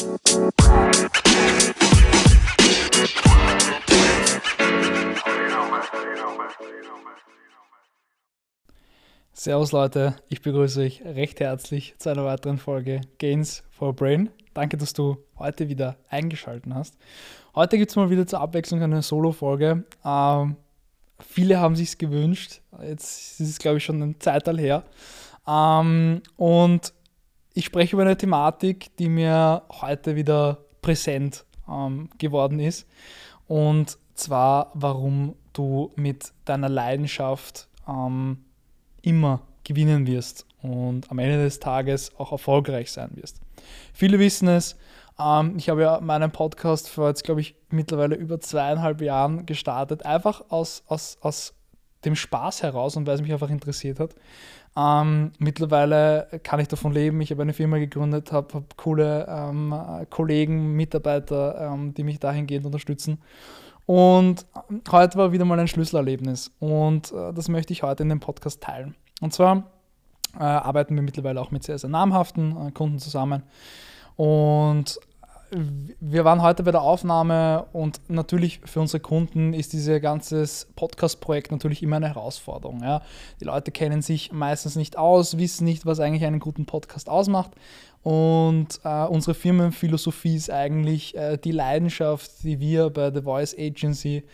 Servus Leute, ich begrüße euch recht herzlich zu einer weiteren Folge Gains for Brain. Danke, dass du heute wieder eingeschaltet hast. Heute gibt es mal wieder zur Abwechslung eine Solo-Folge. Ähm, viele haben sich gewünscht. Jetzt ist es, glaube ich, schon ein Zeitalter her. Ähm, und ich spreche über eine Thematik, die mir heute wieder präsent ähm, geworden ist. Und zwar, warum du mit deiner Leidenschaft ähm, immer gewinnen wirst und am Ende des Tages auch erfolgreich sein wirst. Viele wissen es. Ähm, ich habe ja meinen Podcast vor jetzt, glaube ich, mittlerweile über zweieinhalb Jahren gestartet, einfach aus, aus, aus dem Spaß heraus und weil es mich einfach interessiert hat. Ähm, mittlerweile kann ich davon leben. Ich habe eine Firma gegründet, habe hab coole ähm, Kollegen, Mitarbeiter, ähm, die mich dahingehend unterstützen. Und heute war wieder mal ein Schlüsselerlebnis und äh, das möchte ich heute in dem Podcast teilen. Und zwar äh, arbeiten wir mittlerweile auch mit sehr, sehr namhaften äh, Kunden zusammen. Und wir waren heute bei der Aufnahme und natürlich für unsere Kunden ist dieses ganze Podcast-Projekt natürlich immer eine Herausforderung. Ja. Die Leute kennen sich meistens nicht aus, wissen nicht, was eigentlich einen guten Podcast ausmacht. Und äh, unsere Firmenphilosophie ist eigentlich äh, die Leidenschaft, die wir bei The Voice Agency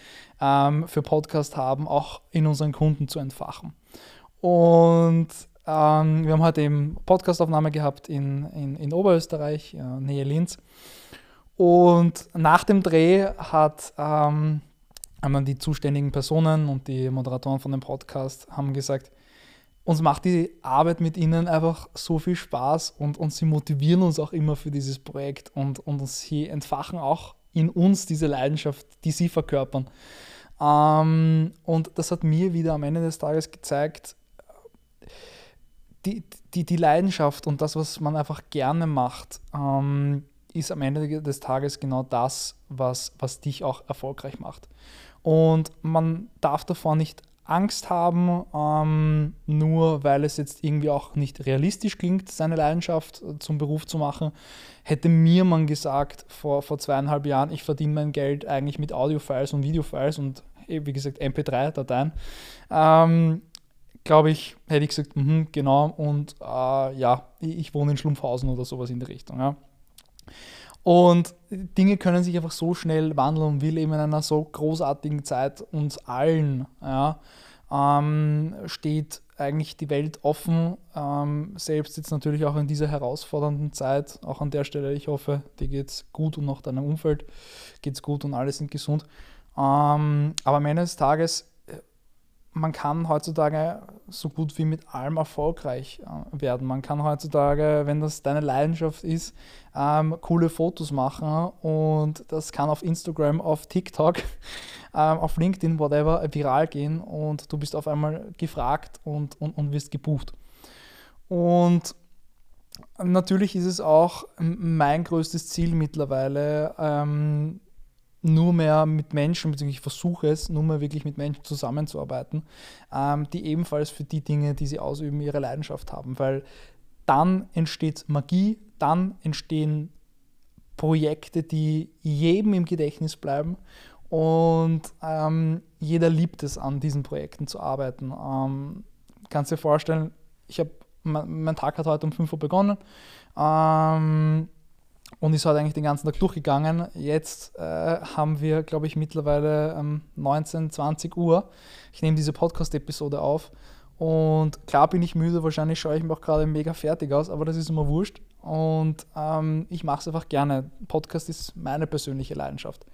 ähm, für Podcast haben, auch in unseren Kunden zu entfachen. Und ähm, wir haben heute eben Podcastaufnahme gehabt in, in, in Oberösterreich, äh, Nähe Linz. Und nach dem Dreh hat, ähm, haben die zuständigen Personen und die Moderatoren von dem Podcast haben gesagt, uns macht die Arbeit mit ihnen einfach so viel Spaß und, und sie motivieren uns auch immer für dieses Projekt und, und sie entfachen auch in uns diese Leidenschaft, die sie verkörpern. Ähm, und das hat mir wieder am Ende des Tages gezeigt, die, die, die Leidenschaft und das, was man einfach gerne macht, ähm, ist am Ende des Tages genau das, was, was dich auch erfolgreich macht. Und man darf davor nicht Angst haben, ähm, nur weil es jetzt irgendwie auch nicht realistisch klingt, seine Leidenschaft äh, zum Beruf zu machen. Hätte mir man gesagt vor, vor zweieinhalb Jahren, ich verdiene mein Geld eigentlich mit Audiofiles und Videofiles und wie gesagt MP3-Dateien, ähm, glaube ich, hätte ich gesagt, mh, genau, und äh, ja, ich wohne in Schlumpfhausen oder sowas in die Richtung. Ja. Und Dinge können sich einfach so schnell wandeln und will eben in einer so großartigen Zeit uns allen, ja, ähm, steht eigentlich die Welt offen, ähm, selbst jetzt natürlich auch in dieser herausfordernden Zeit. Auch an der Stelle, ich hoffe, dir geht es gut und auch deinem Umfeld geht es gut und alle sind gesund. Ähm, aber am Ende des Tages man kann heutzutage so gut wie mit allem erfolgreich äh, werden. Man kann heutzutage, wenn das deine Leidenschaft ist, ähm, coole Fotos machen und das kann auf Instagram, auf TikTok, ähm, auf LinkedIn, whatever, viral gehen und du bist auf einmal gefragt und, und, und wirst gebucht. Und natürlich ist es auch mein größtes Ziel mittlerweile, ähm, nur mehr mit Menschen, beziehungsweise ich versuche es, nur mehr wirklich mit Menschen zusammenzuarbeiten, ähm, die ebenfalls für die Dinge, die sie ausüben, ihre Leidenschaft haben. Weil dann entsteht Magie, dann entstehen Projekte, die jedem im Gedächtnis bleiben und ähm, jeder liebt es, an diesen Projekten zu arbeiten. Ähm, kannst dir vorstellen, ich habe mein, mein, Tag hat heute um 5 Uhr begonnen. Ähm, und ist halt eigentlich den ganzen Tag durchgegangen. Jetzt äh, haben wir, glaube ich, mittlerweile ähm, 19, 20 Uhr. Ich nehme diese Podcast-Episode auf. Und klar bin ich müde, wahrscheinlich schaue ich mir auch gerade mega fertig aus, aber das ist immer wurscht. Und ähm, ich mache es einfach gerne. Podcast ist meine persönliche Leidenschaft.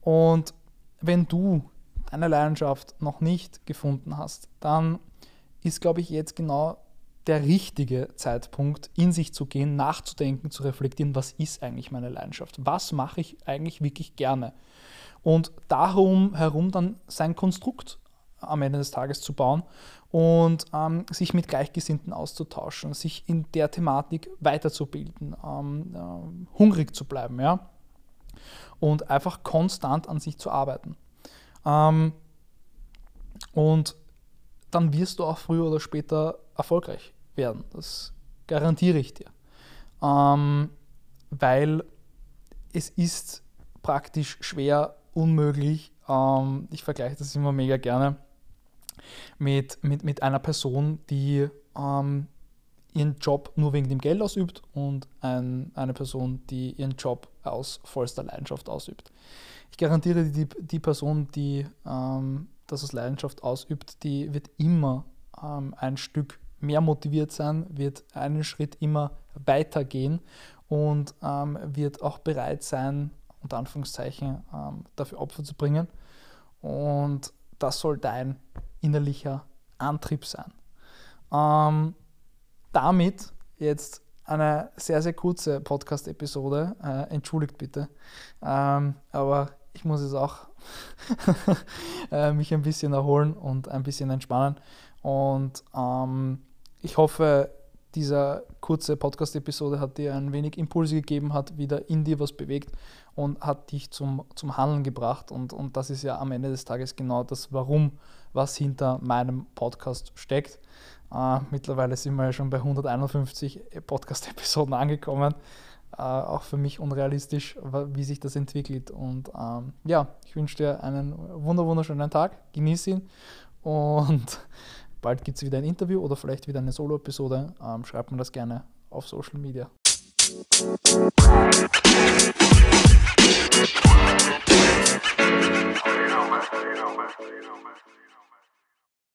Und wenn du eine Leidenschaft noch nicht gefunden hast, dann ist, glaube ich, jetzt genau der richtige Zeitpunkt, in sich zu gehen, nachzudenken, zu reflektieren, was ist eigentlich meine Leidenschaft? Was mache ich eigentlich wirklich gerne? Und darum herum dann sein Konstrukt am Ende des Tages zu bauen und ähm, sich mit Gleichgesinnten auszutauschen, sich in der Thematik weiterzubilden, ähm, äh, hungrig zu bleiben, ja, und einfach konstant an sich zu arbeiten. Ähm, und dann wirst du auch früher oder später erfolgreich werden. Das garantiere ich dir. Ähm, weil es ist praktisch schwer, unmöglich. Ähm, ich vergleiche das immer mega gerne mit, mit, mit einer Person, die ähm, ihren Job nur wegen dem Geld ausübt und ein, eine Person, die ihren Job aus vollster Leidenschaft ausübt. Ich garantiere, die, die Person, die ähm, das aus Leidenschaft ausübt, die wird immer ähm, ein Stück mehr motiviert sein, wird einen Schritt immer weiter gehen und ähm, wird auch bereit sein, unter Anführungszeichen, ähm, dafür Opfer zu bringen. Und das soll dein innerlicher Antrieb sein. Ähm, damit jetzt eine sehr, sehr kurze Podcast-Episode. Äh, entschuldigt bitte. Ähm, aber ich muss jetzt auch äh, mich ein bisschen erholen und ein bisschen entspannen. Und ähm, ich hoffe, diese kurze Podcast-Episode hat dir ein wenig Impulse gegeben, hat wieder in dir was bewegt und hat dich zum, zum Handeln gebracht. Und, und das ist ja am Ende des Tages genau das Warum, was hinter meinem Podcast steckt. Äh, mittlerweile sind wir ja schon bei 151 Podcast-Episoden angekommen. Äh, auch für mich unrealistisch, wie sich das entwickelt. Und ähm, ja, ich wünsche dir einen wunderschönen Tag. Genieß ihn. Und bald gibt es wieder ein Interview oder vielleicht wieder eine Solo-Episode. Ähm, schreibt mir das gerne auf Social Media. You know, man.